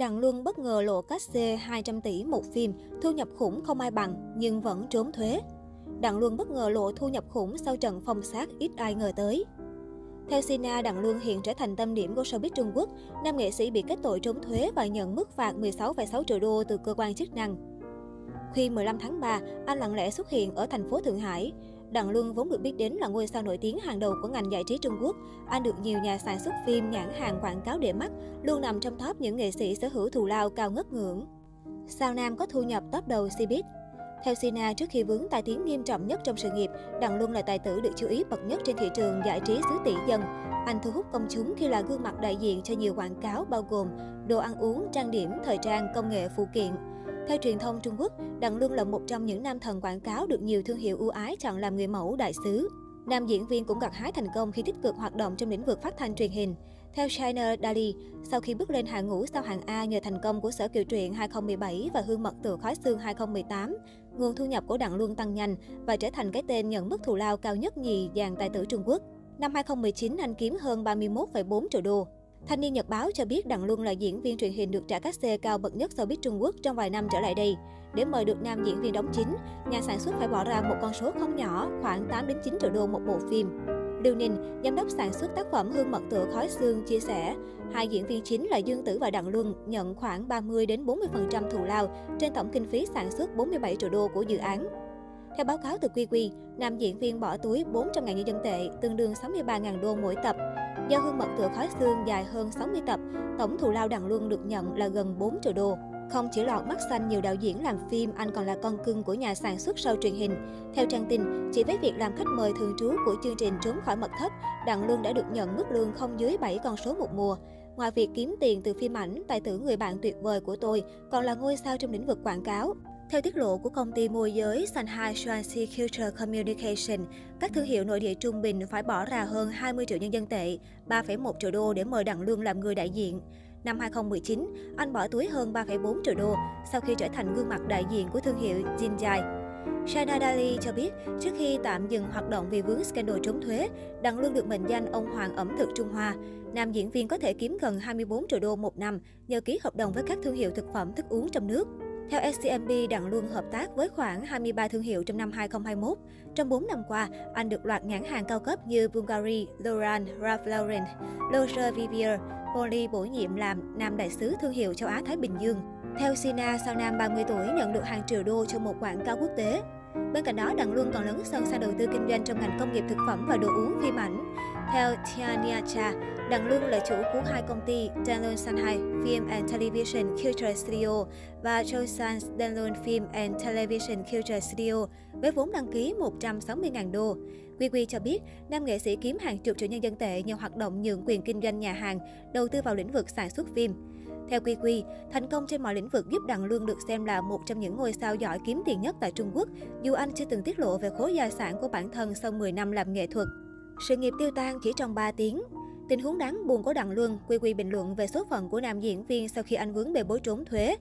Đặng Luân bất ngờ lộ cách xê 200 tỷ một phim, thu nhập khủng không ai bằng, nhưng vẫn trốn thuế. Đặng Luân bất ngờ lộ thu nhập khủng sau trận phong sát ít ai ngờ tới. Theo Sina, Đặng Luân hiện trở thành tâm điểm của showbiz Trung Quốc. Nam nghệ sĩ bị kết tội trốn thuế và nhận mức phạt 16,6 triệu đô từ cơ quan chức năng. Khi 15 tháng 3, anh lặng lẽ xuất hiện ở thành phố Thượng Hải. Đặng Luân vốn được biết đến là ngôi sao nổi tiếng hàng đầu của ngành giải trí Trung Quốc. Anh được nhiều nhà sản xuất phim, nhãn hàng quảng cáo để mắt, luôn nằm trong top những nghệ sĩ sở hữu thù lao cao ngất ngưỡng. Sao Nam có thu nhập top đầu Cbiz. Theo Sina, trước khi vướng tai tiếng nghiêm trọng nhất trong sự nghiệp, Đặng Luân là tài tử được chú ý bậc nhất trên thị trường giải trí xứ tỷ dân. Anh thu hút công chúng khi là gương mặt đại diện cho nhiều quảng cáo bao gồm đồ ăn uống, trang điểm, thời trang, công nghệ, phụ kiện. Theo truyền thông Trung Quốc, Đặng Luân là một trong những nam thần quảng cáo được nhiều thương hiệu ưu ái chọn làm người mẫu đại sứ. Nam diễn viên cũng gặt hái thành công khi tích cực hoạt động trong lĩnh vực phát thanh truyền hình. Theo China Daily, sau khi bước lên hàng ngũ sau hạng A nhờ thành công của Sở Kiều Truyện 2017 và Hương Mật Tựa Khói Xương 2018, nguồn thu nhập của Đặng Luân tăng nhanh và trở thành cái tên nhận mức thù lao cao nhất nhì dàn tài tử Trung Quốc. Năm 2019, anh kiếm hơn 31,4 triệu đô. Thanh niên Nhật Báo cho biết Đặng Luân là diễn viên truyền hình được trả cát xê cao bậc nhất showbiz Trung Quốc trong vài năm trở lại đây. Để mời được nam diễn viên đóng chính, nhà sản xuất phải bỏ ra một con số không nhỏ, khoảng 8 đến 9 triệu đô một bộ phim. Lưu Ninh, giám đốc sản xuất tác phẩm Hương mật tựa khói xương chia sẻ, hai diễn viên chính là Dương Tử và Đặng Luân nhận khoảng 30 đến 40% thù lao trên tổng kinh phí sản xuất 47 triệu đô của dự án. Theo báo cáo từ QQ, nam diễn viên bỏ túi 400.000 nhân dân tệ, tương đương 63.000 đô mỗi tập. Do hương mật tựa khói xương dài hơn 60 tập, tổng thù lao Đặng Luân được nhận là gần 4 triệu đô. Không chỉ lọt mắt xanh nhiều đạo diễn làm phim, anh còn là con cưng của nhà sản xuất sau truyền hình. Theo trang tin, chỉ với việc làm khách mời thường trú của chương trình Trốn khỏi mật thất, Đặng Luân đã được nhận mức lương không dưới 7 con số một mùa. Ngoài việc kiếm tiền từ phim ảnh, tài tử người bạn tuyệt vời của tôi còn là ngôi sao trong lĩnh vực quảng cáo. Theo tiết lộ của công ty môi giới Shanghai Shanxi Culture Communication, các thương hiệu nội địa trung bình phải bỏ ra hơn 20 triệu nhân dân tệ, 3,1 triệu đô để mời Đặng lương làm người đại diện. Năm 2019, anh bỏ túi hơn 3,4 triệu đô sau khi trở thành gương mặt đại diện của thương hiệu Jinjai. Shaina Dali cho biết, trước khi tạm dừng hoạt động vì vướng scandal trốn thuế, Đặng lương được mệnh danh ông hoàng ẩm thực Trung Hoa. Nam diễn viên có thể kiếm gần 24 triệu đô một năm nhờ ký hợp đồng với các thương hiệu thực phẩm thức uống trong nước. Theo SCMP, Đặng Luân hợp tác với khoảng 23 thương hiệu trong năm 2021. Trong 4 năm qua, anh được loạt nhãn hàng cao cấp như Bulgari, Laurent, Ralph Lauren, Loewe Vivier, Polly bổ nhiệm làm Nam Đại sứ thương hiệu châu Á-Thái Bình Dương. Theo Sina, sau Nam 30 tuổi nhận được hàng triệu đô cho một quảng cáo quốc tế. Bên cạnh đó, Đặng Luân còn lớn sân sang đầu tư kinh doanh trong ngành công nghiệp thực phẩm và đồ uống phim ảnh. Theo Tiania Cha, Đặng Luân là chủ của hai công ty Danlun Shanghai Film and Television Culture Studio và Chosun Danlun Film and Television Culture Studio với vốn đăng ký 160.000 đô. Quy Quy cho biết, nam nghệ sĩ kiếm hàng chục triệu nhân dân tệ nhờ hoạt động nhượng quyền kinh doanh nhà hàng, đầu tư vào lĩnh vực sản xuất phim. Theo Quy Quy, thành công trên mọi lĩnh vực giúp Đặng Luân được xem là một trong những ngôi sao giỏi kiếm tiền nhất tại Trung Quốc, dù anh chưa từng tiết lộ về khối gia sản của bản thân sau 10 năm làm nghệ thuật. Sự nghiệp tiêu tan chỉ trong 3 tiếng. Tình huống đáng buồn của Đặng Luân, Quy Quy bình luận về số phận của nam diễn viên sau khi anh vướng bê bối trốn thuế.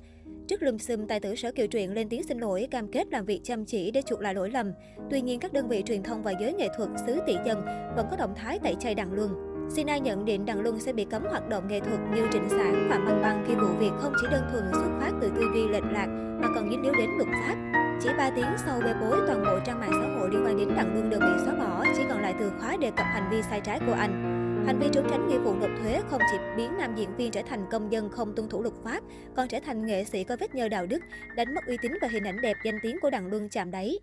Trước lùm xùm, tài tử Sở Kiều Truyện lên tiếng xin lỗi, cam kết làm việc chăm chỉ để chuộc lại lỗi lầm. Tuy nhiên, các đơn vị truyền thông và giới nghệ thuật xứ tỷ dân vẫn có động thái tẩy chay Đặng Luân. Sina nhận định Đặng Luân sẽ bị cấm hoạt động nghệ thuật như trịnh sản và băng băng khi vụ việc không chỉ đơn thuần xuất phát từ tư duy lệch lạc mà còn dính líu đến luật pháp. Chỉ 3 tiếng sau bê bối, toàn bộ trang mạng xã hội liên quan đến Đặng Luân đều bị xóa bỏ, chỉ còn lại từ khóa đề cập hành vi sai trái của anh. Hành vi trốn tránh nghĩa vụ nộp thuế không chỉ biến nam diễn viên trở thành công dân không tuân thủ luật pháp, còn trở thành nghệ sĩ có vết nhơ đạo đức, đánh mất uy tín và hình ảnh đẹp danh tiếng của Đặng Luân chạm đáy.